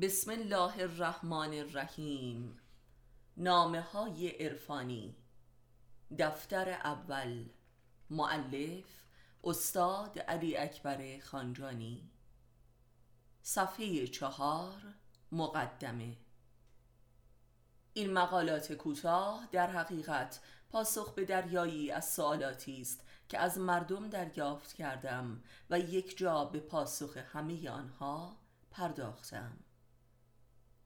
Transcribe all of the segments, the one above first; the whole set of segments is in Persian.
بسم الله الرحمن الرحیم. نامه های عرفانی. دفتر اول. معلف استاد علی اکبر خانجانی. صفحه چهار مقدمه. این مقالات کوتاه در حقیقت پاسخ به دریایی از سوالاتی است که از مردم دریافت کردم و یک جا به پاسخ همه آنها پرداختم.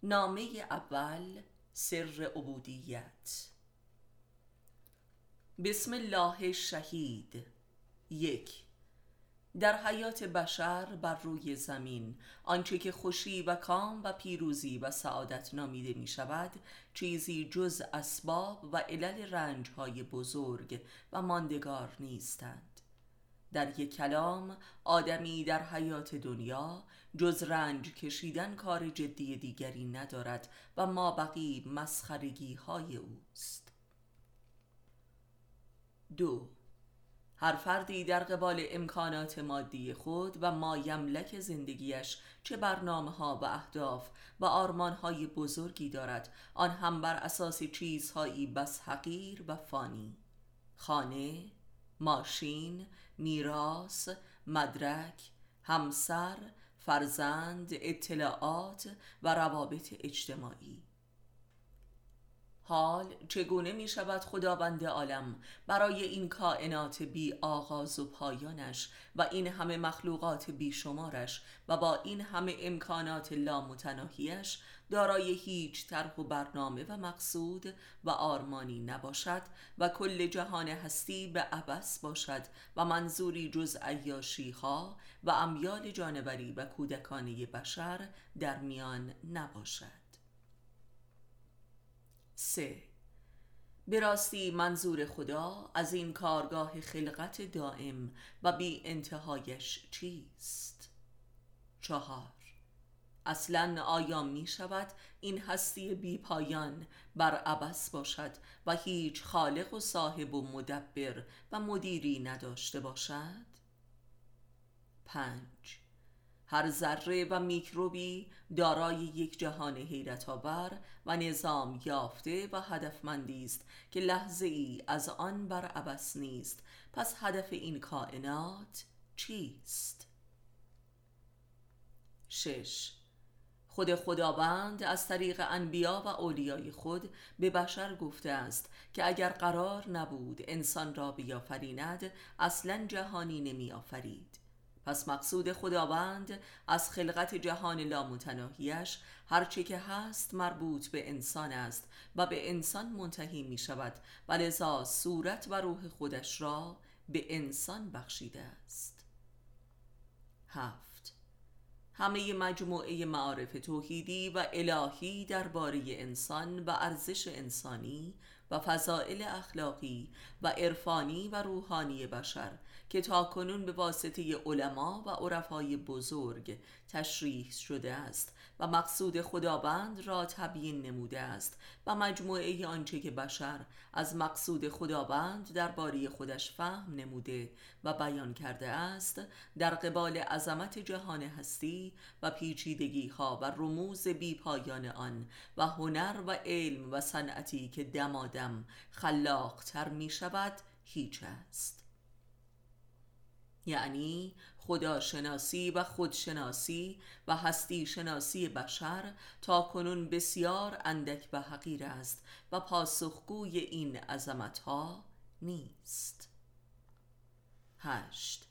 نامه اول سر عبودیت. بسم الله شهید. یک در حیات بشر بر روی زمین آنچه که خوشی و کام و پیروزی و سعادت نامیده می شود چیزی جز اسباب و علل رنج های بزرگ و ماندگار نیستند. در یک کلام آدمی در حیات دنیا جز رنج کشیدن کار جدی دیگری ندارد و ما بقی مسخرگی های اوست. دو هر فردی در قبال امکانات مادی خود و ما یملک زندگیش چه برنامه ها و اهداف و آرمان های بزرگی دارد آن هم بر اساس چیزهایی بس حقیر و فانی. خانه، ماشین، میراث، مدرک، همسر، فرزند، اطلاعات و روابط اجتماعی. حال چگونه می شود خداوند عالم برای این کائنات بی آغاز و پایانش و این همه مخلوقات بی شمارش و با این همه امکانات لامتناهیش دارای هیچ طرح و برنامه و مقصود و آرمانی نباشد و کل جهان هستی به عبس باشد و منظوری جز عیاشی ها و امیال جانوری و کودکانه بشر در میان نباشد. سه به راستی منظور خدا از این کارگاه خلقت دائم و بی انتهایش چیست؟ چهار اصلا آیا می شود این هستی بی پایان بر عبس باشد و هیچ خالق و صاحب و مدبر و مدیری نداشته باشد؟ پنج هر ذره و میکروبی دارای یک جهان حیرت آور و نظام یافته و هدفمندی است که لحظه ای از آن بر عبس نیست. پس هدف این کائنات چیست؟ شش. خود خداوند از طریق انبیا و اولیای خود به بشر گفته است که اگر قرار نبود انسان را بیافریند اصلا جهانی نمی آفرید پس مقصود خداوند از خلقت جهان لامتناهیش هرچه که هست مربوط به انسان است و به انسان منتهی می شود. و لذا صورت و روح خودش را به انسان بخشیده است. هفت. همه مجموعه معارف توحیدی و الهی درباره انسان و ارزش انسانی و فضائل اخلاقی و عرفانی و روحانی بشر که تا کنون به واسطه علما و عرفای بزرگ تشریح شده است و مقصود خداوند را تبیین نموده است و مجموعه آنچه که بشر از مقصود خداوند درباره خودش فهم نموده و بیان کرده است در قبال عظمت جهان هستی و پیچیدگی ها و رموز بی پایان آن و هنر و علم و صنعتی که دمادم خلاقتر می شود هیچ است. یعنی خداشناسی و خودشناسی و هستی شناسی بشر تا کنون بسیار اندک و حقیر است و پاسخگوی این عظمت ها نیست. هشت.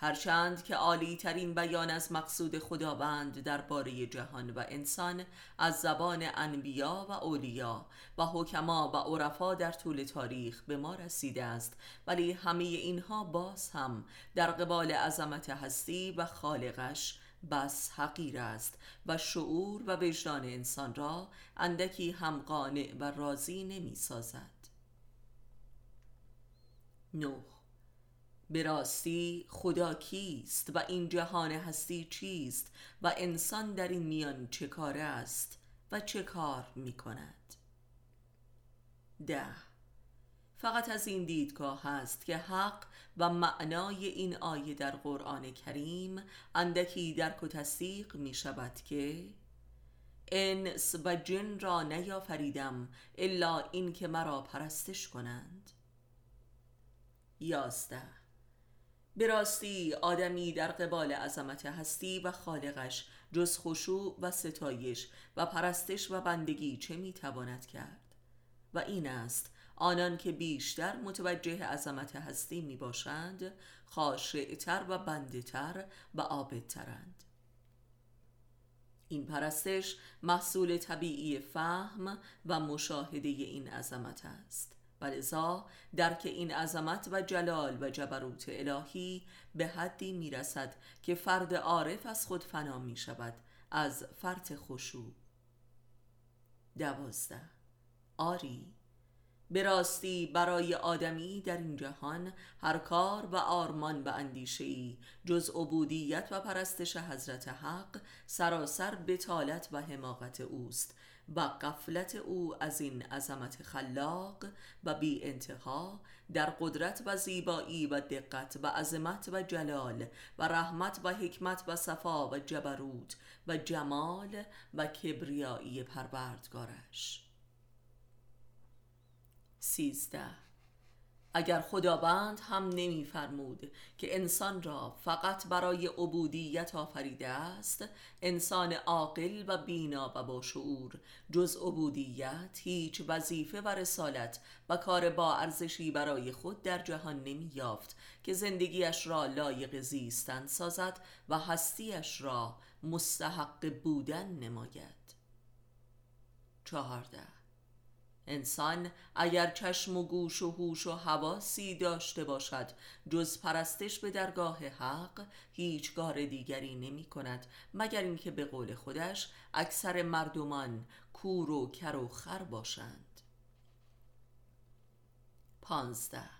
هرچند که عالی ترین بیان از مقصود خداوند درباره جهان و انسان از زبان انبیا و اولیا و حکما و عرفا در طول تاریخ به ما رسیده است ولی همه اینها باز هم در قبال عظمت هستی و خالقش بس حقیر است و شعور و وجدان انسان را اندکی هم قانع و راضی نمی سازد نوح به راستی خدا کیست و این جهان هستی چیست و انسان در این میان چه کار است و چه کار می کند؟ ده. فقط از این دیدگاه هست که حق و معنای این آیه در قرآن کریم اندکی درک و تصدیق می شود که انس و جن را نیافریدم الا این که مرا پرستش کنند. یازده. به راستی آدمی در قبال عظمت هستی و خالقش جز خشوع و ستایش و پرستش و بندگی چه می‌تواند کرد؟ و این است آنان که بیشتر متوجه عظمت هستی می باشند خاشعتر و بندتر و آبدترند این پرستش محصول طبیعی فهم و مشاهده این عظمت است. ولذا درک این عظمت و جلال و جبروت الهی به حدی می‌رسد که فرد عارف از خود فنا می شود از فرط خشوع. دوازده. آری. به راستی برای آدمی در این جهان هر کار و آرمان و اندیشه ای جز عبودیت و پرستش حضرت حق سراسر بتالت و حماقت اوست. و قفلت او از این عظمت خلاق و بی انتها در قدرت و زیبایی و دقت و عظمت و جلال و رحمت و حکمت و صفا و جبروت و جمال و کبریایی پروردگارش. سیزده اگر خداوند هم نمیفرمود که انسان را فقط برای عبودیت آفریده است انسان عاقل و بینا و با شعور جز عبودیت هیچ وظیفه و رسالت و کار با ارزشی برای خود در جهان نمی یافت که زندگیش را لایق زیستن سازد و هستیش را مستحق بودن نماید. چهارده. انسان اگر چشم و گوش و هوش و حواسی داشته باشد جز پرستش به درگاه حق هیچ کار دیگری نمی کند مگر اینکه به قول خودش اکثر مردمان کور و کر و خر باشند. پانزده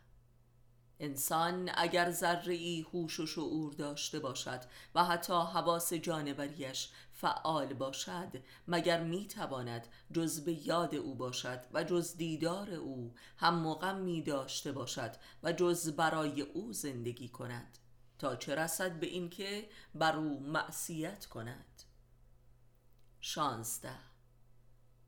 انسان اگر ذره ای هوش و شعور داشته باشد و حتی حواس جانوریش فعال باشد مگر می تواند جز به یاد او باشد و جز دیدار او هم می داشته باشد و جز برای او زندگی کند؟ تا چه رسد به اینکه بر او معصیت کند؟ شانزده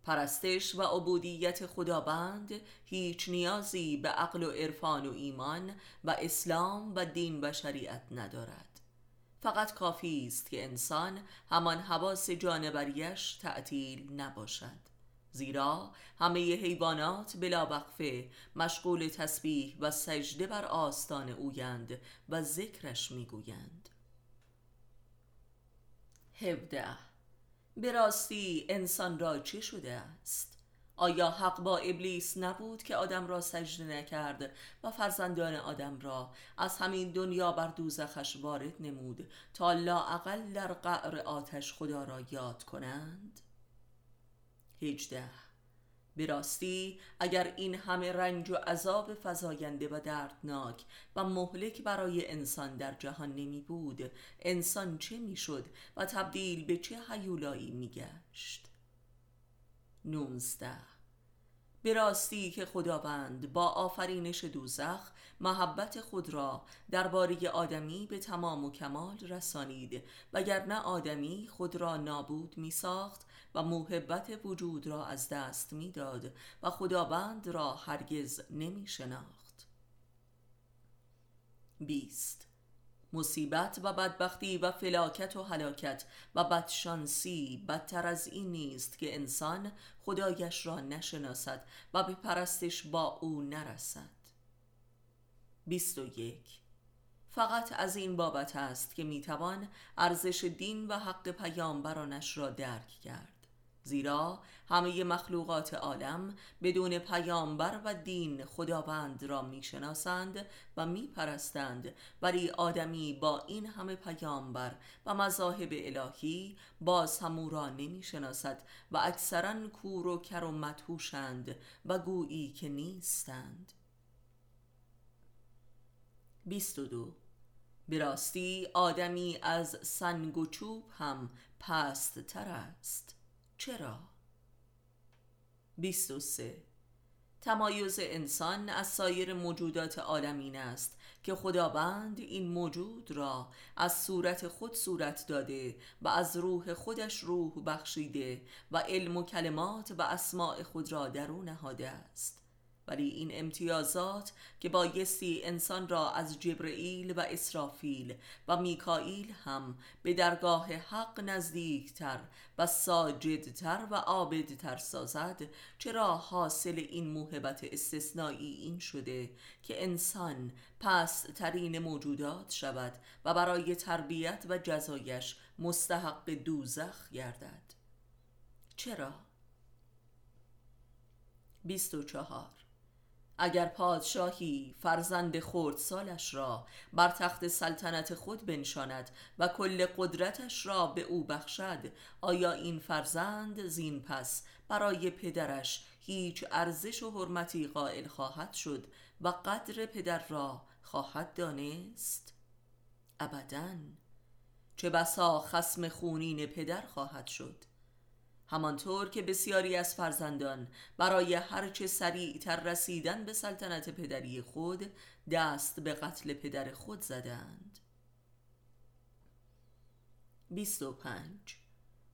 پرستش و عبودیت خداوند هیچ نیازی به عقل و عرفان و ایمان و اسلام و دین و شریعت ندارد. فقط کافی است که انسان همان حواس جانوریش تعطیل نباشد. زیرا همه حیوانات بلا وقفه مشغول تسبیح و سجده بر آستان اویند و ذکرش می‌گویند. هفده. به راستی انسان را چه شده است؟ آیا حق با ابلیس نبود که آدم را سجده نکرد و فرزندان آدم را از همین دنیا بر دوزخش وارد نمود تا لااقل در قعر آتش خدا را یاد کنند؟ هجده به راستی اگر این همه رنج و عذاب فزاینده و دردناک و مهلک برای انسان در جهان نمی بود انسان چه می‌شد و تبدیل به چه حیولایی می گشت نونزده. به راستی که خداوند با آفرینش دوزخ محبت خود را درباره آدمی به تمام و کمال رسانید وگرنه آدمی خود را نابود می ساخت و محبت وجود را از دست می‌داد و خداوند را هرگز نمی شناخت بیست. مصیبت و بدبختی و فلاکت و هلاکت و بدشانسی بدتر از این نیست که انسان خدایش را نشناسد و به پرستش با او نرسد. بیست و یک. فقط از این بابت است که می‌توان ارزش دین و حق پیامبرانش را درک کرد. زیرا همه مخلوقات عالم بدون پیامبر و دین خداوند را می‌شناسند و میپرستند. ولی آدمی با این همه پیامبر و مذاهب الهی باز همو را نمی‌شناسد و اکثرا کور و کر و مدهوشند و گویی که نیستند. 22 براستی آدمی از سنگ و چوب هم پست تر است. چرا؟ 23 تمایز انسان از سایر موجودات عالمین است که خداوند این موجود را از صورت خود صورت داده و از روح خودش روح بخشیده و علم و کلمات و اسماع خود را در او نهاده است ولی این امتیازات که بایستی انسان را از جبرئیل و اسرافیل و میکائیل هم به درگاه حق نزدیکتر و ساجدتر و عابدتر سازد چرا حاصل این موهبت استثنایی این شده که انسان پست ترین موجودات شود و برای تربیت و جزایش مستحق دوزخ گردد چرا؟ 24 اگر پادشاهی فرزند خورد سالش را بر تخت سلطنت خود بنشاند و کل قدرتش را به او بخشد آیا این فرزند زین پس برای پدرش هیچ ارزش و حرمتی قائل خواهد شد و قدر پدر را خواهد دانست؟ ابدا چه بسا خسم خونین پدر خواهد شد همانطور که بسیاری از فرزندان برای هرچه سریعتر رسیدن به سلطنت پدری خود دست به قتل پدر خود زدند. 25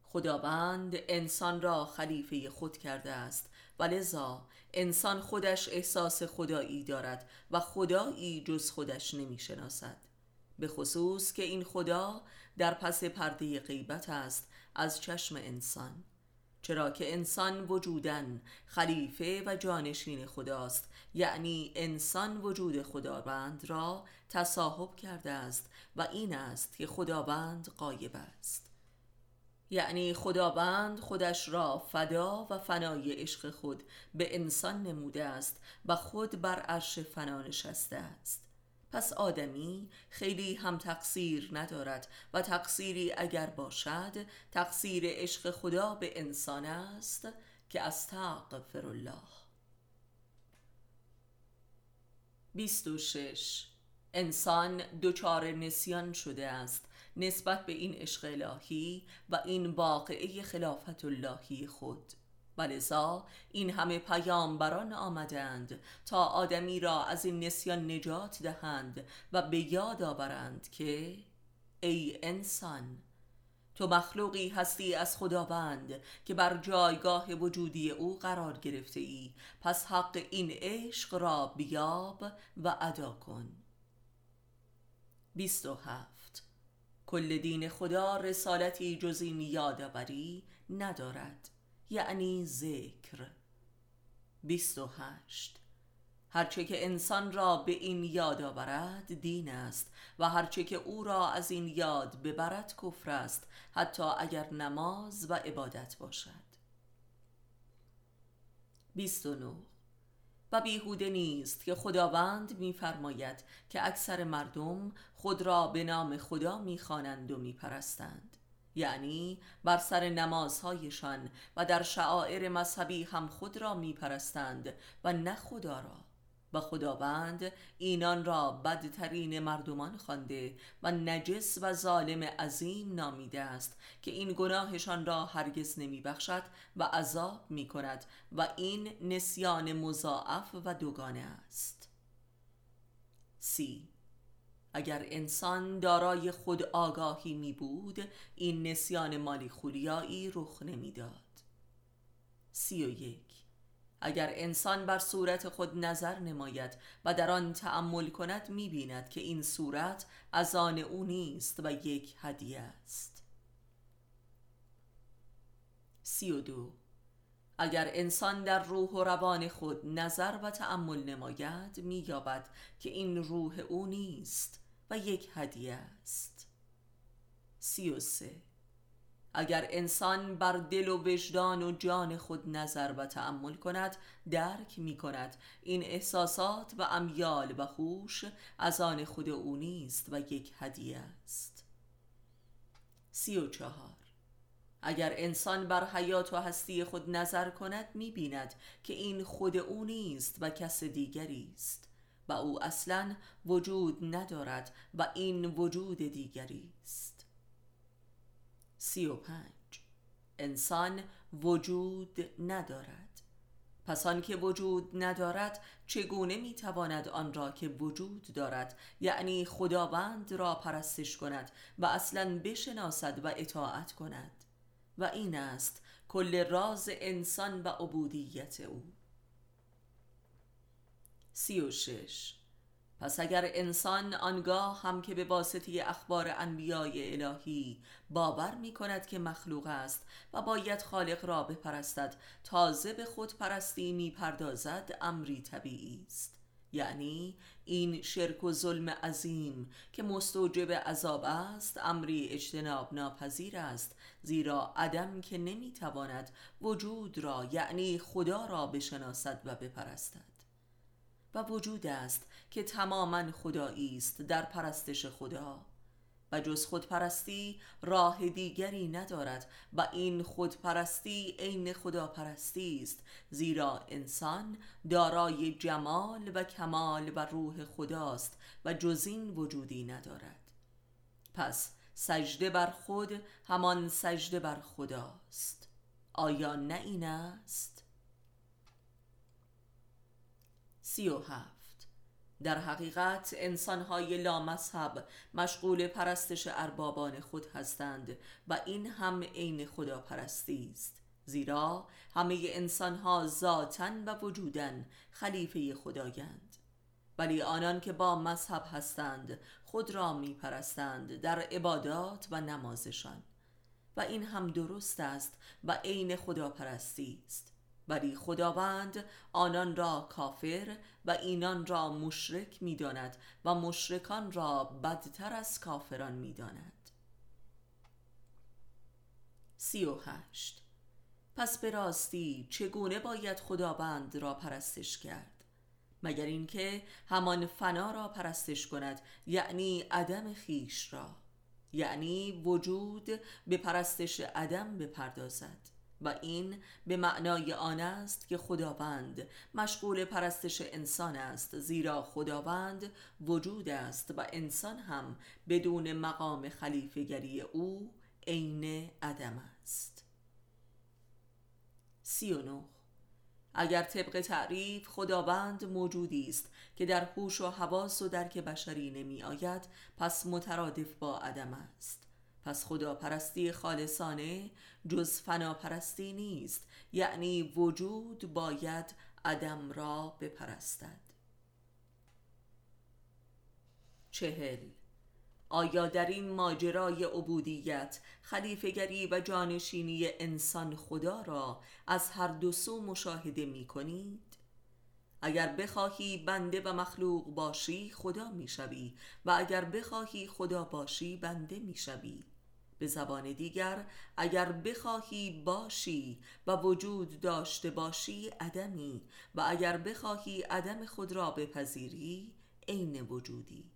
خداوند انسان را خلیفه خود کرده است و لذا انسان خودش احساس خدایی دارد و خدایی جز خودش نمی شناسد به خصوص که این خدا در پس پرده غیبت است از چشم انسان. چرا که انسان وجودن خلیفه و جانشین خداست. یعنی انسان وجود خداوند را تصاحب کرده است و این است که خداوند قایب است. یعنی خداوند خودش را فدا و فنای عشق خود به انسان نموده است و خود بر عرش فنا نشسته است. پس آدمی خیلی هم تقصیر ندارد و تقصیری اگر باشد تقصیر عشق خدا به انسان است که استغفر الله 26 انسان دچار نسیان شده است نسبت به این عشق الهی و این واقعه خلافت اللهی خود. ولذا این همه پیامبران آمدند تا آدمی را از این نسیان نجات دهند و به یاد آورند که ای انسان تو مخلوقی هستی از خداوند که بر جایگاه وجودی او قرار گرفته ای پس حق این عشق را بیاب و ادا کن. 27 کل دین خدا رسالتی جز این یادآوری ندارد. یعنی ذکر. 28 هرچه که انسان را به این یاد آورد دین است و هرچه که او را از این یاد ببرد کفر است حتی اگر نماز و عبادت باشد. 29 و بیهوده نیست که خداوند میفرماید که اکثر مردم خود را به نام خدا می‌خوانند و میپرستند. یعنی بر سر نمازهایشان و در شعائر مذهبی هم خود را می پرستند و نه خدا را. و خداوند اینان را بدترین مردمان خوانده و نجس و ظالم عظیم نامیده است که این گناهشان را هرگز نمی بخشد و عذاب می کند و این نسیان مضاعف و دوگانه است. سی اگر انسان دارای خود آگاهی می بود این نسیان مالی خولیایی رخ نمی‌داد. سی و یک. اگر انسان بر صورت خود نظر نماید و در آن تأمل کند می بیند که این صورت از آن او نیست و یک هدیه است. سی و دو. اگر انسان در روح و روان خود نظر و تأمل نماید مییابد که این روح او نیست و یک هدیه است. سی و سه. اگر انسان بر دل و وجدان و جان خود نظر و تأمل کند درک می کند. این احساسات و امیال و خوش از آن خود او نیست و یک هدیه است. سی و چهار. اگر انسان بر حیات و هستی خود نظر کند می بیند که این خود او نیست و کس دیگری است. و او اصلا وجود ندارد و این وجود دیگری است. سی و پنج. انسان وجود ندارد. پس آن که وجود ندارد چگونه می‌تواند آن را که وجود دارد یعنی خداوند را پرستش کند و اصلا بشناسد و اطاعت کند؟ و این است کل راز انسان و عبودیت او. سی و شش. پس اگر انسان آنگاه هم که به واسطه اخبار انبیای الهی باور می کند که مخلوق است و باید خالق را بپرستد تازه به خود پرستی می پردازد امری طبیعی است. یعنی این شرک و ظلم عظیم که مستوجب عذاب است امری اجتناب ناپذیر است زیرا عدم که نمی‌تواند وجود را یعنی خدا را بشناسد و بپرستد. و وجود است که تماما خدایی است در پرستش خدا. و جز خودپرستی راه دیگری ندارد و این خودپرستی عین خداپرستی است زیرا انسان دارای جمال و کمال و روح خداست و جز این وجودی ندارد. پس سجده بر خود همان سجده بر خداست. آیا نه این است؟ سی و هفت در حقیقت انسانهای لامذهب مشغول پرستش اربابان خود هستند و این هم عین خدا پرستی است زیرا همه انسانها ذاتا و وجودا خلیفه خدایند. ولی آنان که با مذهب هستند خود را می پرستند در عبادات و نمازشان. و این هم درست است و عین خدا پرستی است. ولی خداوند آنان را کافر و اینان را مشرک می‌داند و مشرکان را بدتر از کافران می‌داند. سی و هشت. پس به راستی چگونه باید خداوند را پرستش کرد؟ مگر اینکه همان فنا را پرستش کند یعنی عدم خیش را یعنی وجود به پرستش عدم بپردازد؟ و این به معنای آن است که خداوند مشغول پرستش انسان است زیرا خداوند وجود است و انسان هم بدون مقام خلیفگری او عین عدم است. سی و اگر طبق تعریف خداوند موجودی است که در هوش و حواس و درک بشری نمی آید پس مترادف با عدم است. پس خدا پرستی خالصانه جز فناپرستی نیست یعنی وجود باید عدم را بپرستد. چهل. آیا در این ماجرای عبودیت خلیفگری و جانشینی انسان خدا را از هر دو سو مشاهده می کنید؟ اگر بخواهی بنده و مخلوق باشی خدا می‌شوی و اگر بخواهی خدا باشی بنده می‌شوی. به زبان دیگر اگر بخواهی باشی و وجود داشته باشی عدمی و اگر بخواهی عدم خود را بپذیری عین وجودی.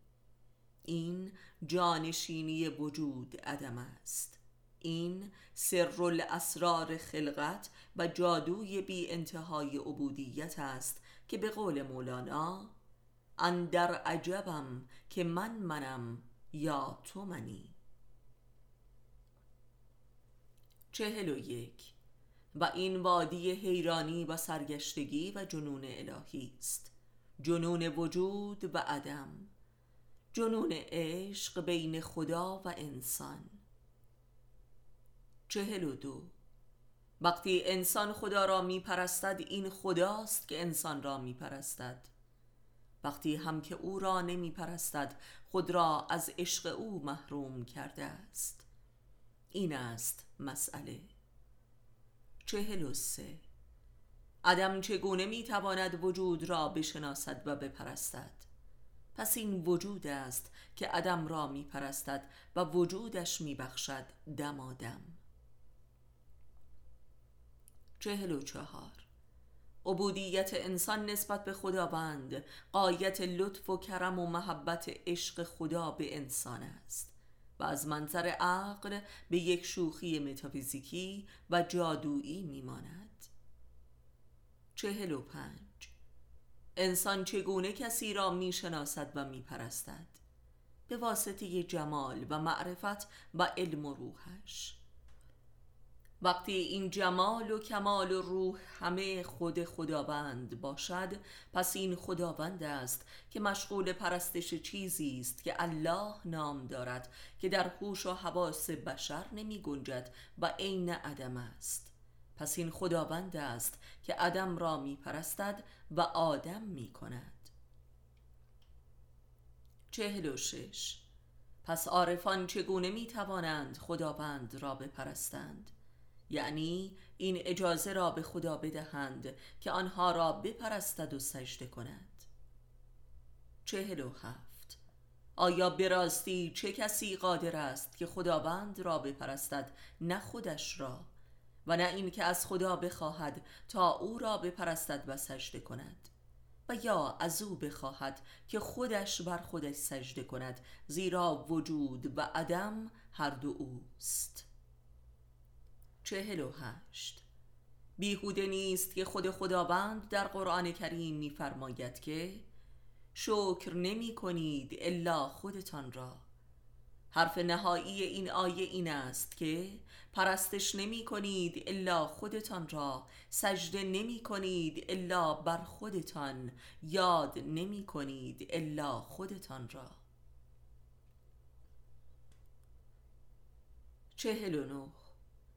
این جانشینی وجود عدم است. این سر الاسرار خلقت و جادوی بی انتهای عبودیت است که به قول مولانا اندر عجبم که من منم یا تو منی. چهل و یک. و این وادی حیرانی و سرگشتگی و جنون الهی است. جنون وجود و عدم. جنون عشق بین خدا و انسان. چهل و دو. وقتی انسان خدا را می پرستد این خداست که انسان را می پرستد وقتی هم که او را نمی پرستد خود را از عشق او محروم کرده است. این است مسئله. چهل و سه. عدم چگونه می‌تواند وجود را بشناسد و بپرستد؟ پس این وجود است که عدم را میپرستد و وجودش میبخشد دمادم چهل و چهار. عبودیت انسان نسبت به خداوند قایت لطف و کرم و محبت عشق خدا به انسان است. و از منظر عقل به یک شوخی متافیزیکی و جادویی میماند. چهل و پنج. انسان چگونه کسی را می‌شناسد و میپرستد؟ به واسطه جمال و معرفت و علم و روحش. وقتی این جمال و کمال و روح همه خود خداوند باشد پس این خداوند است که مشغول پرستش چیزی است که الله نام دارد که در هوش و حواس بشر نمی گنجد و عین عدم است. پس این خداوند است که عدم را می پرستد و آدم می کند. چهل و شش. پس عارفان چگونه می توانند خداوند را بپرستند؟ یعنی این اجازه را به خدا بدهند که آنها را بپرستد و سجده کند. چهل و هفت. آیا براستی چه کسی قادر است که خداوند را بپرستد نه خودش را و نه این که از خدا بخواهد تا او را بپرستد و سجده کند؟ و یا از او بخواهد که خودش بر خودش سجده کند زیرا وجود و عدم هر دو اوست. چهل و هشت. بیهوده نیست که خود خداوند در قرآن کریم میفرماید که شکر نمی کنید الا خودتان را. حرف نهایی این آیه این است که پرستش نمی کنید الا خودتان را. سجده نمی کنید الا بر خودتان. یاد نمی کنید الا خودتان را. چهل و نه.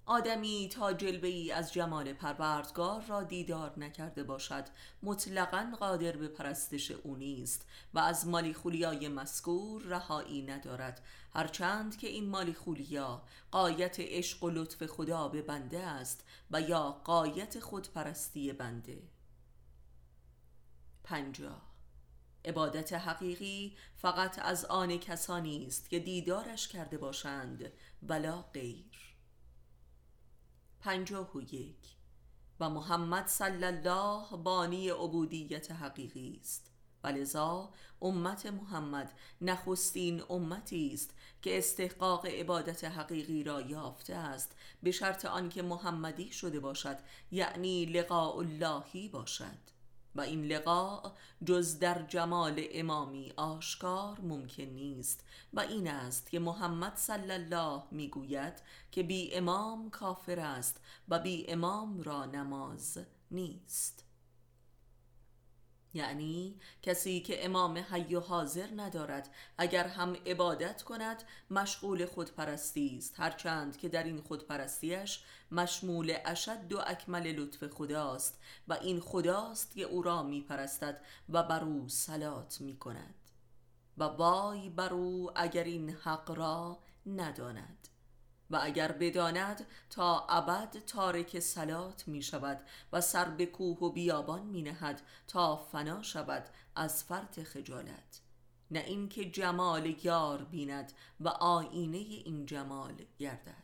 آدمی تا جلوه ای از جمال پروردگار را دیدار نکرده باشد. مطلقا قادر به پرستش او نیست و از مالی خولیای مسکور رهایی ندارد. هرچند که این مالی خولیا قایت عشق و لطف خدا به بنده است و یا قایت خودپرستی بنده. پنجاه. عبادت حقیقی فقط از آن کسانی است که دیدارش کرده باشند. ولا غیر. پنجاه و یک. و محمد صلی الله بانی عبودیت حقیقی است. ولذا امت محمد نخستین امتی است که استحقاق عبادت حقیقی را یافته است به شرط آنکه محمدی شده باشد یعنی لقاء اللهی باشد. و این لقاء جز در جمال امامی آشکار ممکن نیست و این است که محمد صلی الله می‌گوید که بی امام کافر است و بی امام را نماز نیست. یعنی کسی که امام حی و حاضر ندارد اگر هم عبادت کند مشغول خودپرستی است. هرچند که در این خودپرستیش مشمول اشد و اکمل لطف خداست و این خداست که او را میپرستد و بر او می کند و وای بر او اگر این حق را نداند. و اگر بداند تا ابد تارک سلات می شود و سر به کوه و بیابان می نهد تا فنا شود از فرط خجالت. نه اینکه جمال یار بیند و آینه این جمال گردد.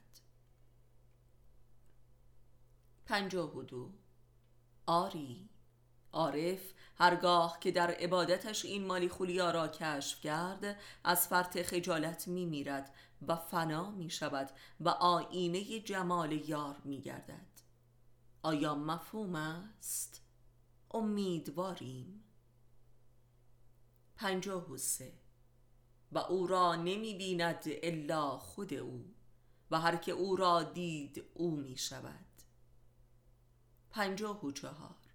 پنجاه و دو. آری. عارف هرگاه که در عبادتش این مالی خولیا را کشف کرد از فرط خجالت می میرد و فنا می شود و آینه جمال یار می گردد آیا مفهوم است؟ امیدواریم. پنجاه و سه. و او را نمی بیند الا خود او و هر که او را دید او می شود پنجاه و چهار.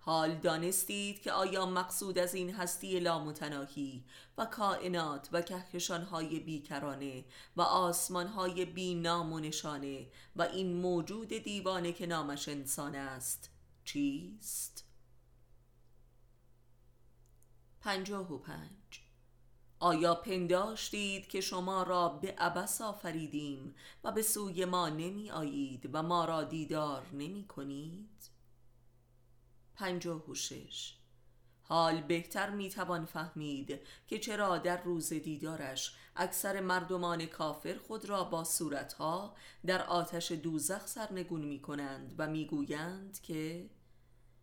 حال دانستید که آیا مقصود از این هستی لامتناهی و کائنات و کهکشانهای بیکرانه و آسمانهای بی نام و نشانه و این موجود دیوانه که نامش انسان است چیست؟ پنجاه و پنج آیا پنداشتید که شما را به عبس آفریدیم و به سوی ما نمی آیید و ما را دیدار نمی کنید؟ پنجاه و شش. حال بهتر می‌توان فهمید که چرا در روز دیدارش اکثر مردمان کافر خود را با صورتها در آتش دوزخ سرنگون می کنند و می‌گویند که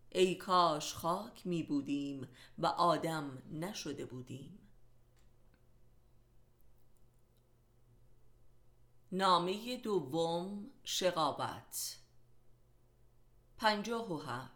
ای کاش خاک می بودیم و آدم نشده بودیم. نامه دوم شقابت. پنجاه و هفت.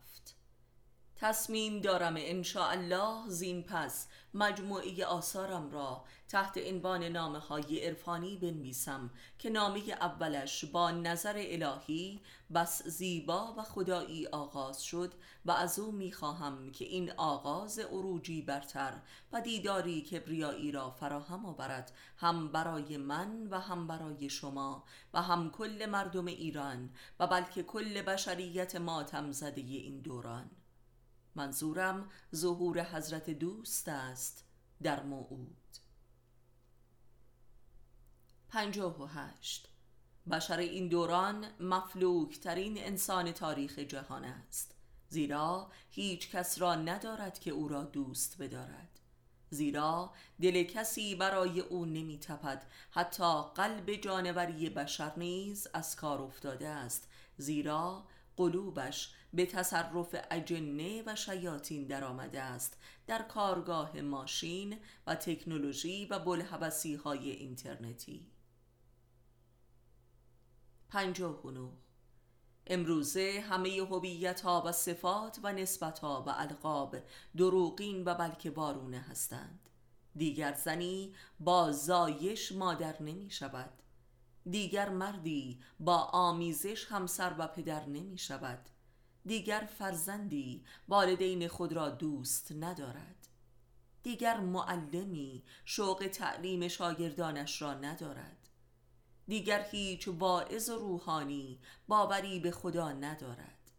تصمیم دارم الله زین پس مجموعه آثارم را تحت عنوان نامه های عرفانی بنویسم که نامه اولش با نظر الهی بس زیبا و خدایی آغاز شد و از او می‌خواهم که این آغاز عروجی برتر و دیداری کبریایی را فراهم آورد هم برای من و هم برای شما و هم کل مردم ایران و بلکه کل بشریت ماتم زده این دوران. منظورم ظهور حضرت دوست است در موعود. پنجاه و هشت. بشر این دوران مفلوک ترین انسان تاریخ جهان است. زیرا هیچ کس را ندارد که او را دوست بدارد. زیرا دل کسی برای او نمی تپد حتی قلب جانوری بشر نیز از کار افتاده است. زیرا قلوبش به تصرف اجنه و شیاطین درآمده است. در کارگاه ماشین و تکنولوژی و بلحبسی های اینترنتی. پنجاه امروزه همه هویت ها و صفات و نسبت ها و القاب دروغین و بلکه بارونه هستند. دیگر زنی با زایش مادر نمی شود دیگر مردی با آمیزش همسر و پدر نمی شود دیگر فرزندی والدین خود را دوست ندارد. دیگر معلمی شوق تعلیم شاگردانش را ندارد. دیگر هیچ واعظ روحانی باوری به خدا ندارد.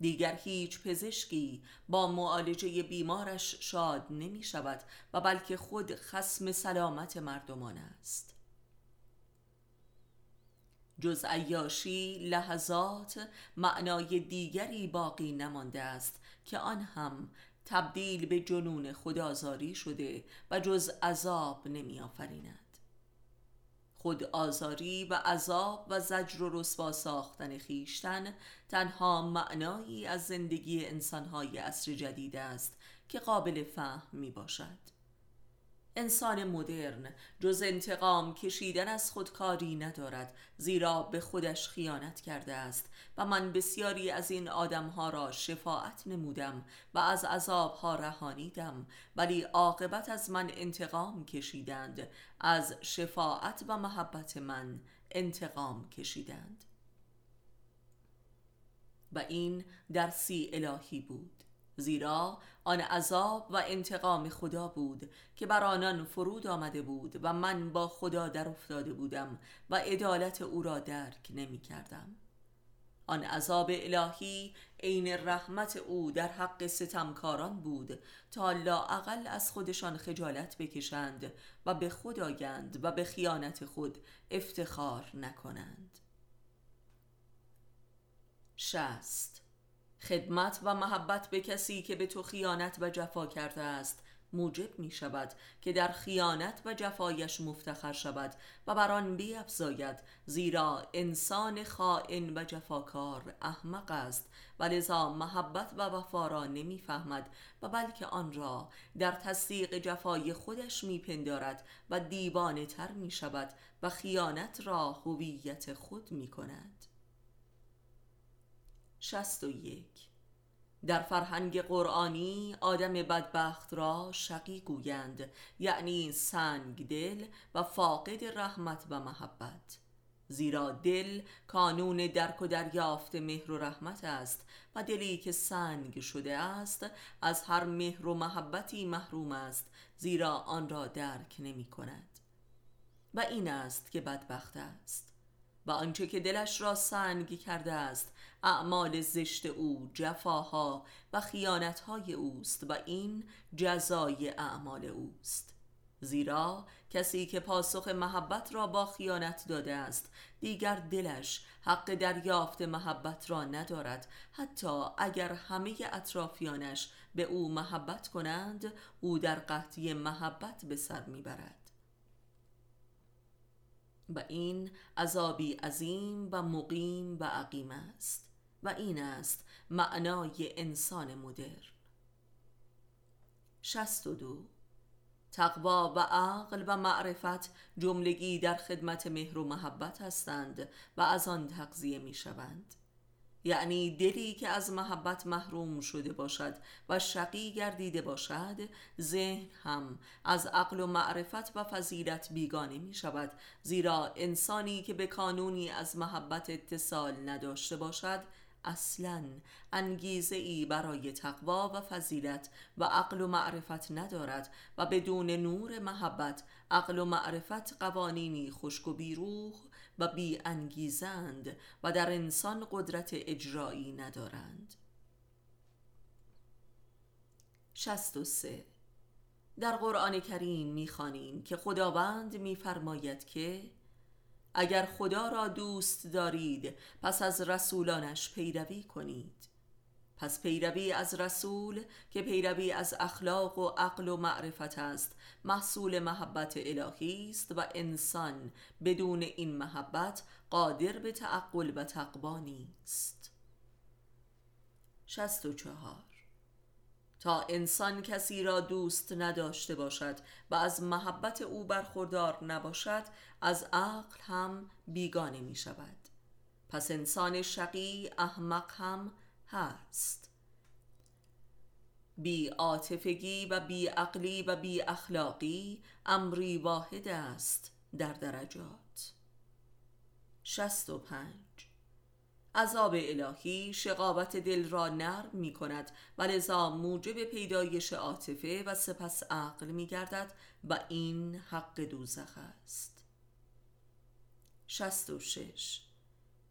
دیگر هیچ پزشکی با معالجه بیمارش شاد نمی شود و بلکه خود خسم سلامت مردمان است. جز عیاشی لحظات معنای دیگری باقی نمانده است که آن هم تبدیل به جنون خدازاری شده و جز عذاب نمی آفریند خود و عذاب و زجر و رسوا ساختن خیشتن تنها معنایی از زندگی انسانهای عصر جدید است که قابل فهم می باشد انسان مدرن جز انتقام کشیدن از خودکاری ندارد زیرا به خودش خیانت کرده است. و من بسیاری از این آدمها را شفاعت نمودم و از عذابها رهانیدم. ولی عاقبت از من انتقام کشیدند. از شفاعت و محبت من انتقام کشیدند. و این درسی الهی بود. زیرا آن عذاب و انتقام خدا بود که بر آنان فرود آمده بود و من با خدا در افتاده بودم و عدالت او را درک نمی کردم. آن عذاب الهی عین رحمت او در حق ستمکاران بود تا لاعقل از خودشان خجالت بکشند و به خود آگند و به خیانت خود افتخار نکنند. شست خدمت و محبت به کسی که به تو خیانت و جفا کرده است موجب می شود که در خیانت و جفایش مفتخر شود و بر آن بیفزاید زیرا انسان خائن و جفاکار احمق است. و لذا محبت و وفا را نمی‌فهمد و بلکه آن را در تصدیق جفای خودش میپندارد و دیوانه تر می شود و خیانت را هویت خود می کند. شست و یک. در فرهنگ قرآنی آدم بدبخت را شقی گویند یعنی سنگ دل و فاقد رحمت و محبت. زیرا دل کانون درک و دریافت مهر و رحمت است و دلی که سنگ شده است از هر مهر و محبتی محروم است زیرا آن را درک نمی کند. و این است که بدبخت است. و آنچه که دلش را سنگ کرده است اعمال زشت او جفاها و خیانتهای اوست و این جزای اعمال اوست. زیرا کسی که پاسخ محبت را با خیانت داده است دیگر دلش حق دریافت محبت را ندارد. حتی اگر همه اطرافیانش به او محبت کنند او در قحطی محبت به سر می‌برد. و این عذابی عظیم و مقیم و عقیم است. و این است معنای انسان مدرن. شست و دو. تقوا و عقل و معرفت جملگی در خدمت مهر و محبت هستند و از آن تقضیه می شوند. یعنی دلی که از محبت محروم شده باشد و شقی گردیده باشد ذهن هم از عقل و معرفت و فضیلت بیگانه می شود زیرا انسانی که به کانونی از محبت اتصال نداشته باشد اصلا انگیزه ای برای تقوا و فضیلت و عقل و معرفت ندارد و بدون نور محبت عقل و معرفت قوانینی خشک و بیروح و بی انگیزند و در انسان قدرت اجرایی ندارند. 63 در قرآن کریم می‌خوانیم که خداوند میفرماید که اگر خدا را دوست دارید پس از رسولانش پیروی کنید. پس پیروی از رسول که پیروی از اخلاق و عقل و معرفت است محصول محبت الهی است و انسان بدون این محبت قادر به تعقل و تقوا نیست. 64 تا انسان کسی را دوست نداشته باشد و از محبت او برخوردار نباشد از عقل هم بیگانه می شود پس انسان شقی احمق هم هست. بی عاطفگی و بی عقلی و بی اخلاقی امری واحد است در درجات. 65 عذاب الهی شقاوت دل را نرم می کند و لذا موجب پیدایش عاطفه و سپس عقل می گردد و این حق دوزخ است. 66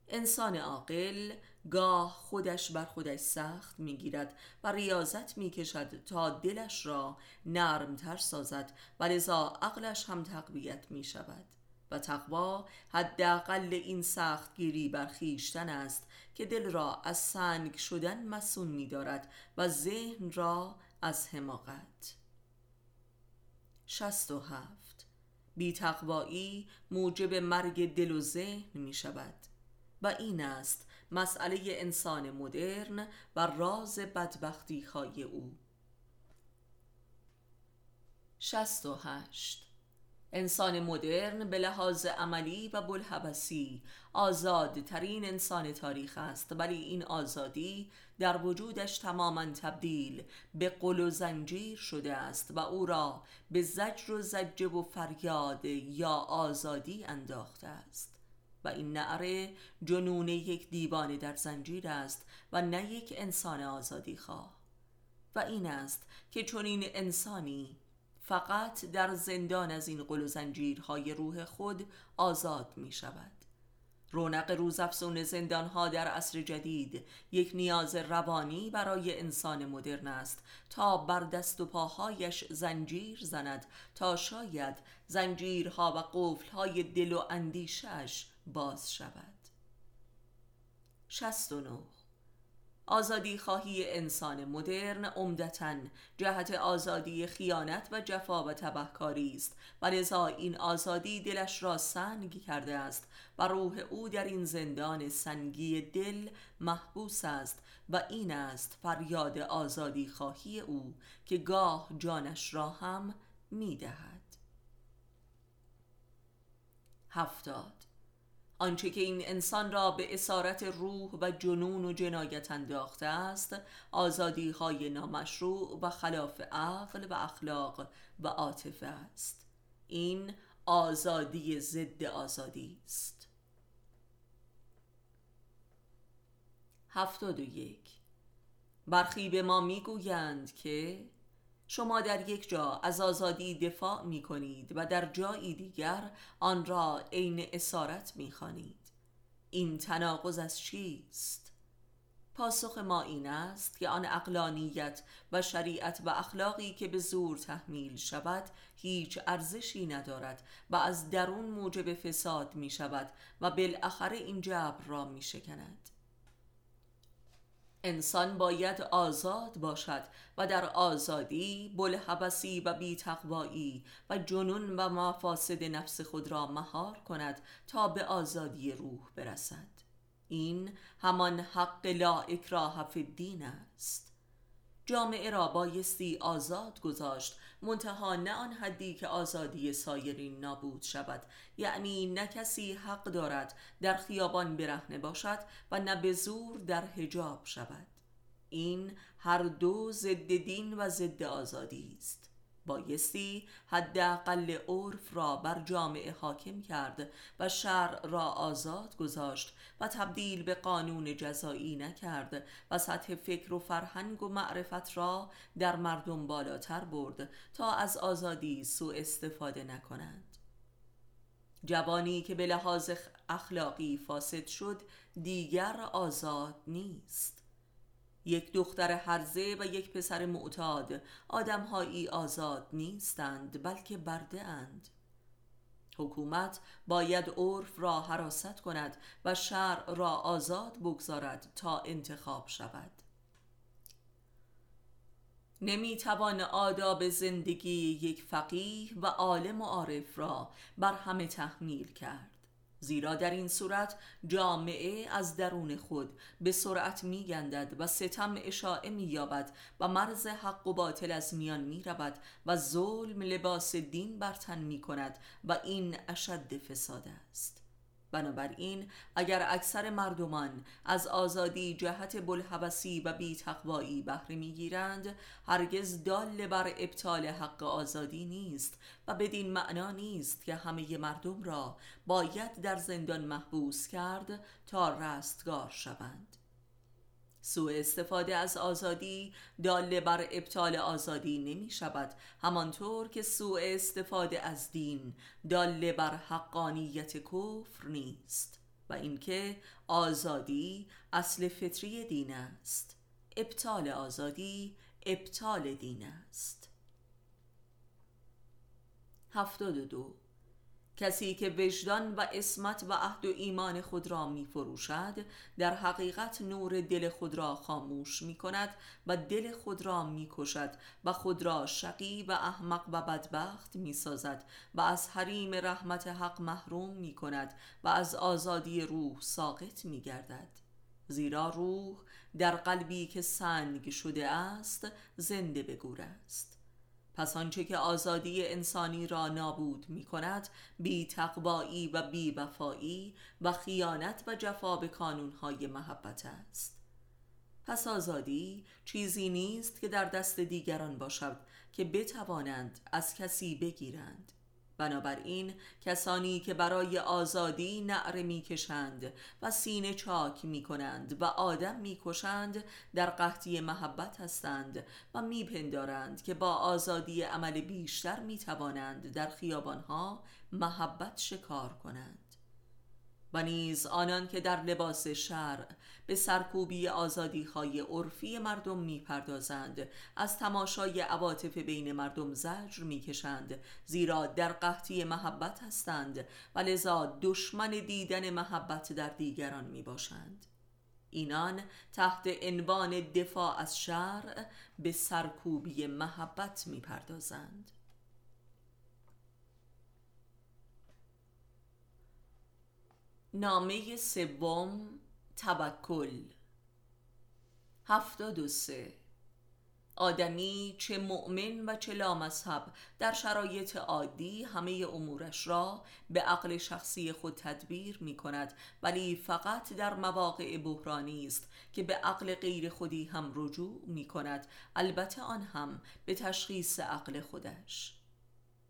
انسان عاقل گاه خودش بر خودش سخت می‌گیرد و ریاضت می‌کشد تا دلش را نرمتر سازد و لذا عقلش هم تقویت می شود و تقوا حداقل این سختگیری بر خیشتن است که دل را از سنگ شدن مسون می دارد و ذهن را از حماقت. 67 بی تقوایی موجب مرگ دل و ذهن می شود و این است مسئله انسان مدرن و راز بدبختی های او 68 انسان مدرن به لحاظ عملی و بلحبسی آزادترین انسان تاریخ است ولی این آزادی در وجودش تماما تبدیل به قل و زنجیر شده است و او را به زجر و زجه و فریاد یا آزادی انداخته است. و این نعره جنون یک دیوانه در زنجیر است و نه یک انسان آزادی خواه. و این است که چنین انسانی فقط در زندان از این قل و زنجیرهای روح خود آزاد می شود. رونق روزافزون زندانها در عصر جدید یک نیاز روانی برای انسان مدرن است تا بر دست و پاهایش زنجیر زند تا شاید زنجیرها و قفلهای دل و اندیشش باز شود. 69 آزادی خواهی انسان مدرن عمدتا جهت آزادی خیانت و جفا و تبهکاری است. و لذا این آزادی دلش را سنگ کرده است و روح او در این زندان سنگی دل محبوس است و این است فریاد آزادی خواهی او که گاه جانش را هم می‌دهد. هفتاد آنچه که این انسان را به اسارت روح و جنون و جنایت انداخته است آزادی های نامشروع و خلاف عقل و اخلاق و عاطفه است. این آزادی ضد آزادی است. هفتاد و یک. برخی به ما می‌گویند که شما در یک جا از آزادی دفاع می کنید و در جایی دیگر آن را عین اسارت می خانید. این تناقض از چیست؟ پاسخ ما این است که آن اقلانیت و شریعت و اخلاقی که به زور تحمیل شود هیچ ارزشی ندارد و از درون موجب فساد می شود و بالاخره این جبر را می شکند. انسان باید آزاد باشد و در آزادی بلحبسی و بیتقوایی و جنون و مفاسد نفس خود را مهار کند تا به آزادی روح برسد. این همان حق لا اکراه فی الدین است. جامعه را بایستی آزاد گذاشت منتها نه آن حدی که آزادی سایرین نابود شود. یعنی نه کسی حق دارد در خیابان برهنه باشد و نه به زور در حجاب شود. این هر دو ضد دین و ضد آزادی است. بایستی حداقل عرف را بر جامعه حاکم کرد و شرع را آزاد گذاشت و تبدیل به قانون جزایی نکرد و سطح فکر و فرهنگ و معرفت را در مردم بالاتر برد تا از آزادی سوء استفاده نکنند. جوانی که به لحاظ اخلاقی فاسد شد دیگر آزاد نیست. یک دختر حرزه و یک پسر معتاد. آدمهایی آزاد نیستند بلکه برده اند. حکومت باید عرف را حراست کند و شرع را آزاد بگذارد تا انتخاب شود. نمی‌توان آداب زندگی یک فقیه و عالم و عارف را بر همه تحمیل کرد. زیرا در این صورت جامعه از درون خود به سرعت می گندد و ستم اشاعه می یابد و مرز حق و باطل از میان می رود و ظلم لباس دین برتن می کند و این اشد فساد است. بنابراین اگر اکثر مردمان از آزادی جهت بلحبسی و بیتقوایی بهره می‌گیرند هرگز دال بر ابطال حق آزادی نیست و بدین معنا نیست که همه مردم را باید در زندان محبوس کرد تا رستگار شوند. سوء استفاده از آزادی داله بر ابطال آزادی نمی شود همانطور که سوء استفاده از دین داله بر حقانیت کفر نیست و اینکه آزادی اصل فطری دین است. ابطال آزادی ابطال دین است. هفتاد دو کسی که وجدان و اسمت و عهد و ایمان خود را می فروشد در حقیقت نور دل خود را خاموش می کند و دل خود را می کشد و خود را شقی و احمق و بدبخت می سازد و از حریم رحمت حق محروم می کند و از آزادی روح ساقط می گردد زیرا روح در قلبی که سنگ شده است زنده بگور است. پس آنچه که آزادی انسانی را نابود می کند بی تقوایی و بی وفایی و خیانت و جفا به کانونهای محبت است. پس آزادی چیزی نیست که در دست دیگران باشد که بتوانند از کسی بگیرند. بنابراین کسانی که برای آزادی نعره می‌کشند و سینه چاک می کنند و آدم می‌کشند در قحطی محبت هستند و میپندارند که با آزادی عمل بیشتر می توانند در خیابانها محبت شکار کنند. و نیز آنان که در لباس شرع به سرکوبی آزادی های عرفی مردم می‌پردازند از تماشای عواطف بین مردم زجر می‌کشند زیرا در قحطی محبت هستند و لذا دشمن دیدن محبت در دیگران می‌باشند. اینان تحت عنوان دفاع از شرع به سرکوبی محبت می‌پردازند. نامه سوم توکل. هفتاد و سه. آدمی چه مؤمن و چه لامذهب در شرایط عادی همه امورش را به عقل شخصی خود تدبیر می کند ولی فقط در مواقع بحرانی است که به عقل غیر خودی هم رجوع می کند. البته آن هم به تشخیص عقل خودش.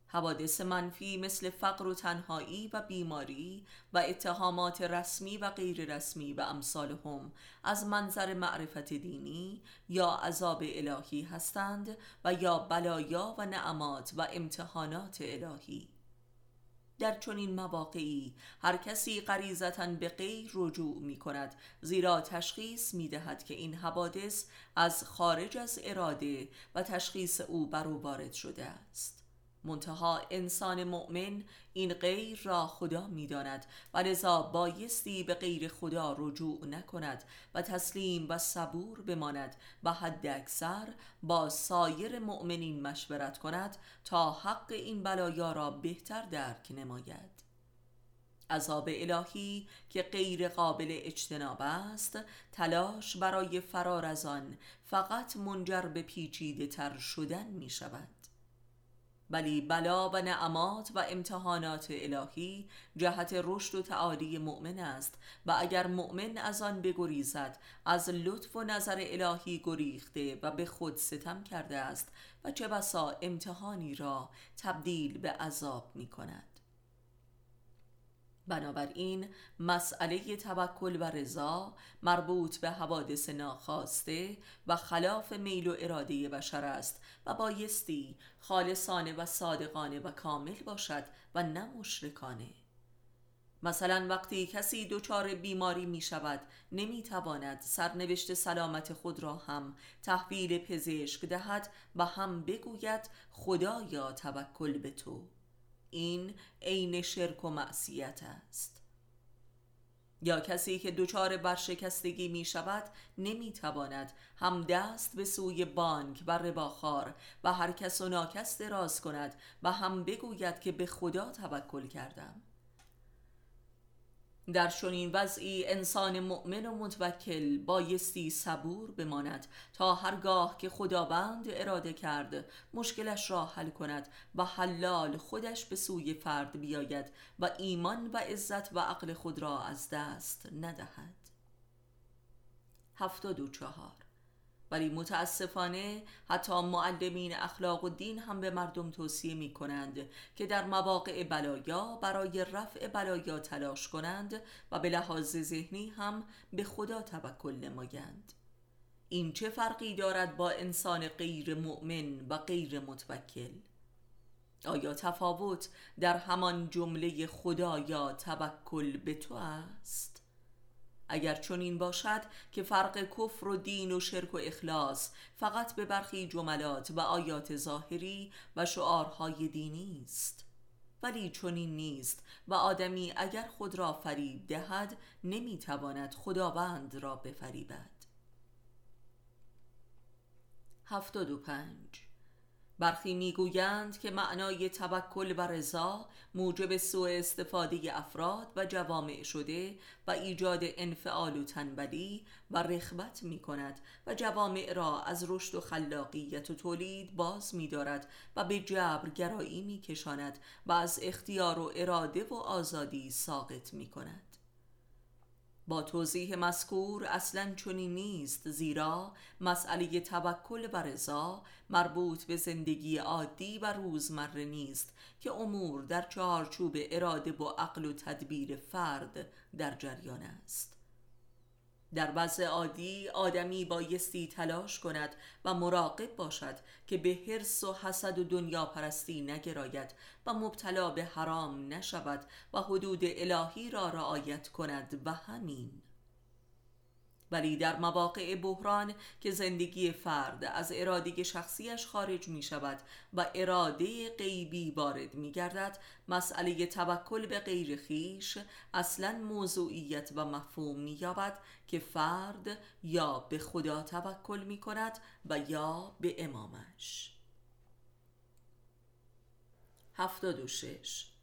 حوادث منفی مثل فقر و تنهایی و بیماری و اتهامات رسمی و غیر رسمی و امثال هم از منظر معرفت دینی یا عذاب الهی هستند و یا بلایا و نعمات و امتحانات الهی. در چنین مواقعی هر کسی غریزتا به غیر رجوع می کند زیرا تشخیص می دهد که این حوادث از خارج از اراده و تشخیص او بر او وارد شده است. منتها انسان مؤمن این غیر را خدا می‌داند و لذا بایستی به غیر خدا رجوع نکند و تسلیم و صبور بماند و حد اکثر با سایر مؤمنین مشورت کند تا حق این بلایا را بهتر درک نماید. عذاب الهی که غیر قابل اجتناب است تلاش برای فرار از آن فقط منجر به پیچیده تر شدن می شود ولی بلا و نعمات و امتحانات الهی جهت رشد و تعالی مؤمن است و اگر مؤمن از آن بگریزد از لطف و نظر الهی گریخته و به خود ستم کرده است و چه بسا امتحانی را تبدیل به عذاب می کند بنابراین مسئله توکل و رضا مربوط به حوادث ناخواسته و خلاف میل و اراده بشر است و بایستی خالصانه و صادقانه و کامل باشد و نه مشرکانه. مثلا وقتی کسی دچار بیماری می شود نمی تواند سرنوشت سلامت خود را هم تحویل پزشک دهد و هم بگوید خدایا توکل به تو. این عین شرک و معصیت است. یا کسی که دچار برشکستگی می شود نمی تواند هم دست به سوی بانک و رباخار و هر کس و ناکس دراز کند و هم بگوید که به خدا توکل کردم. در چنین وضعی انسان مؤمن و متوکل بایستی صبور بماند تا هرگاه که خداوند اراده کرد مشکلش را حل کند و حلال خودش به سوی فرد بیاید و ایمان و عزت و عقل خود را از دست ندهد. هفتاد و چهار. ولی متاسفانه حتی معلمین اخلاق و دین هم به مردم توصیه می کنند که در مواقع بلایا برای رفع بلایا تلاش کنند و به لحاظ ذهنی هم به خدا توکل نمایند این چه فرقی دارد با انسان غیر مؤمن و غیر متوکل آیا تفاوت در همان جمله خدا یا توکل به تو است؟ اگر چنین باشد که فرق کفر و دین و شرک و اخلاص فقط به برخی جملات و آیات ظاهری و شعارهای دینی است. ولی چنین نیست و آدمی اگر خود را فریب دهد نمی‌تواند خداوند را بفریبد. هفتاد و پنج برخی می‌گویند که معنای توکل و رضا موجب سوء استفاده افراد و جوامع شده و ایجاد انفعال و تنبلی و رخبت می کند و جوامع را از رشد و خلاقیت و تولید باز می دارد و به جبر گرایی می کشاند و از اختیار و اراده و آزادی ساقط می کند با توضیح مذکور اصلا چنین نیست زیرا مسئله توکل و رضا مربوط به زندگی عادی و روزمره نیست که امور در چهارچوب اراده و عقل و تدبیر فرد در جریان است. در وضع عادی آدمی بایستی تلاش کند و مراقب باشد که به حرس و حسد و دنیا پرستی نگراید و مبتلا به حرام نشود و حدود الهی را رعایت کند و همین. ولی در مواقع بحران که زندگی فرد از اراده شخصیش خارج می شود و اراده غیبی وارد می گردد مسئله توکل به غیر خیش اصلا موضوعیت و مفهوم می یابد که فرد یا به خدا توکل می کند و یا به امامش. هفتاد و شش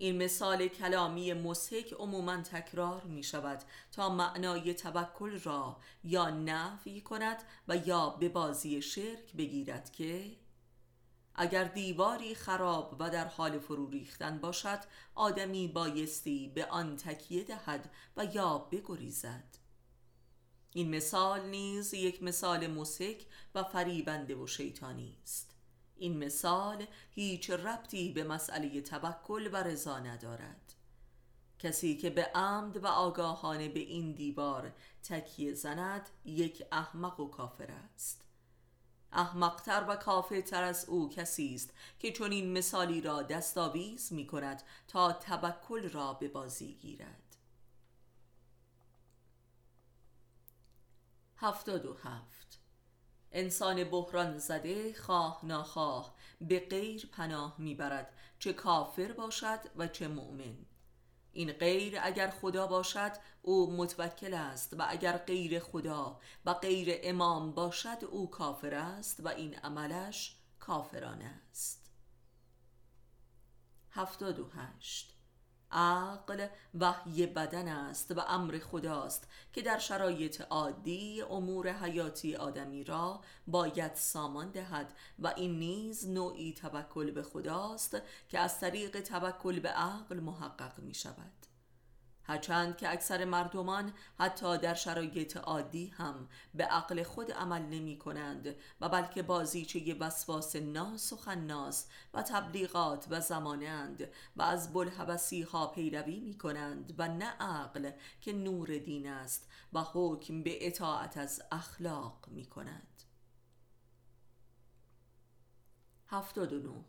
این مثال کلامی مسحک عموما تکرار می شود تا معنای توکل را یا نفی کند و یا به بازی شرک بگیرد که اگر دیواری خراب و در حال فرو ریختن باشد آدمی بایستی به آن تکیه دهد و یا بگریزد. این مثال نیز یک مثال مسک و فریبنده و شیطانی است. این مثال هیچ ربطی به مسئله توکل و رضا ندارد. کسی که به عمد و آگاهانه به این دیوار تکیه زند یک احمق و کافر است. احمقتر و کافرتر از او کسی است که چون این مثالی را دستاویز می کند تا توکل را به بازی گیرد. هفتاد و هفت انسان بحران زده خواه ناخواه به غیر پناه می‌برد چه کافر باشد و چه مؤمن. این غیر اگر خدا باشد او متوکل است و اگر غیر خدا و غیر امام باشد او کافر است و این عملش کافرانه است. هفتاد و هشت عقل وحی بدن است و امر خداست که در شرایط عادی امور حیاتی آدمی را باید سامان دهد و این نیز نوعی توکل به خداست که از طریق توکل به عقل محقق می شود هرچند که اکثر مردمان حتی در شرایط عادی هم به عقل خود عمل نمی کنند و بلکه بازیچه وسواس ناس و خناس و تبلیغات و زمانند و از بلحبسی ها پیروی می کنند و نه عقل که نور دین است و حکم به اطاعت از اخلاق می کند. 79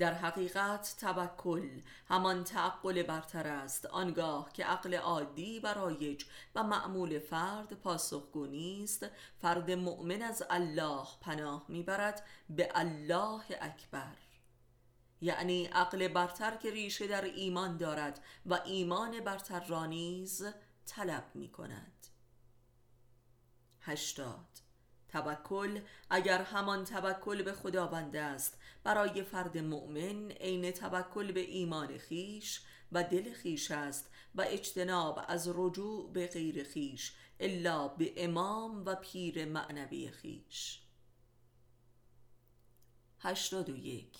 در حقیقت توکل همان تعقل برتر است آنگاه که عقل عادی و رایج و معمول فرد پاسخگو نیست فرد مؤمن از الله پناه می‌برد به الله اکبر. یعنی عقل برتر که ریشه در ایمان دارد و ایمان برتر را نیز طلب می کند هشتاد توکل اگر همان توکل به خداوند است برای فرد مؤمن عین توکل به ایمان خیش و دل خیش است و اجتناب از رجوع به غیر خیش الا به امام و پیر معنوی خیش. هشتاد و یک.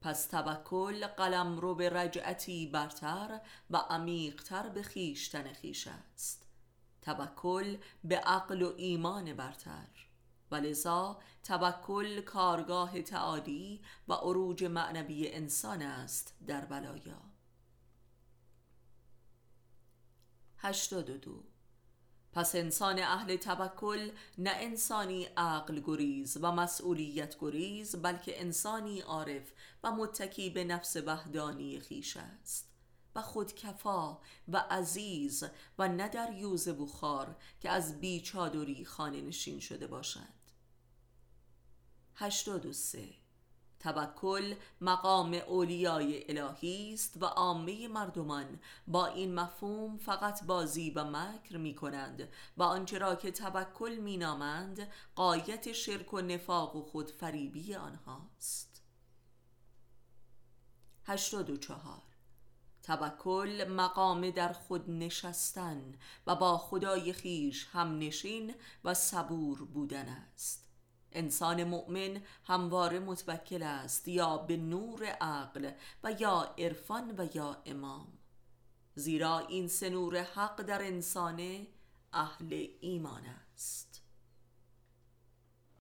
پس توکل قلم رو به رجعتی برتر و عمیقتر به خیشتن خیش است. توکل به عقل و ایمان برتر. و لذا توکل کارگاه تعالی و عروج معنوی انسان است در بلایا. 82 پس انسان اهل توکل نه انسانی عقل گریز و مسئولیت گریز بلکه انسانی عارف و متکی به نفس وحدانی خیش است. و خودکفا و عزیز و نه در یوز بخار که از بیچادری خانه نشین شده باشد. 83 توکل مقام اولیای الهی است و عامه مردمان با این مفهوم فقط بازی و مکر می کنند و آنچه را که توکل می نامند قایت شرک و نفاق و خودفریبی آنهاست. 84 توکل مقام در خود نشستن و با خدای خیش هم نشین و صبور بودن است. انسان مؤمن همواره متوکل است یا به نور عقل و یا عرفان و یا امام. زیرا این سه نور حق در انسان اهل ایمان است.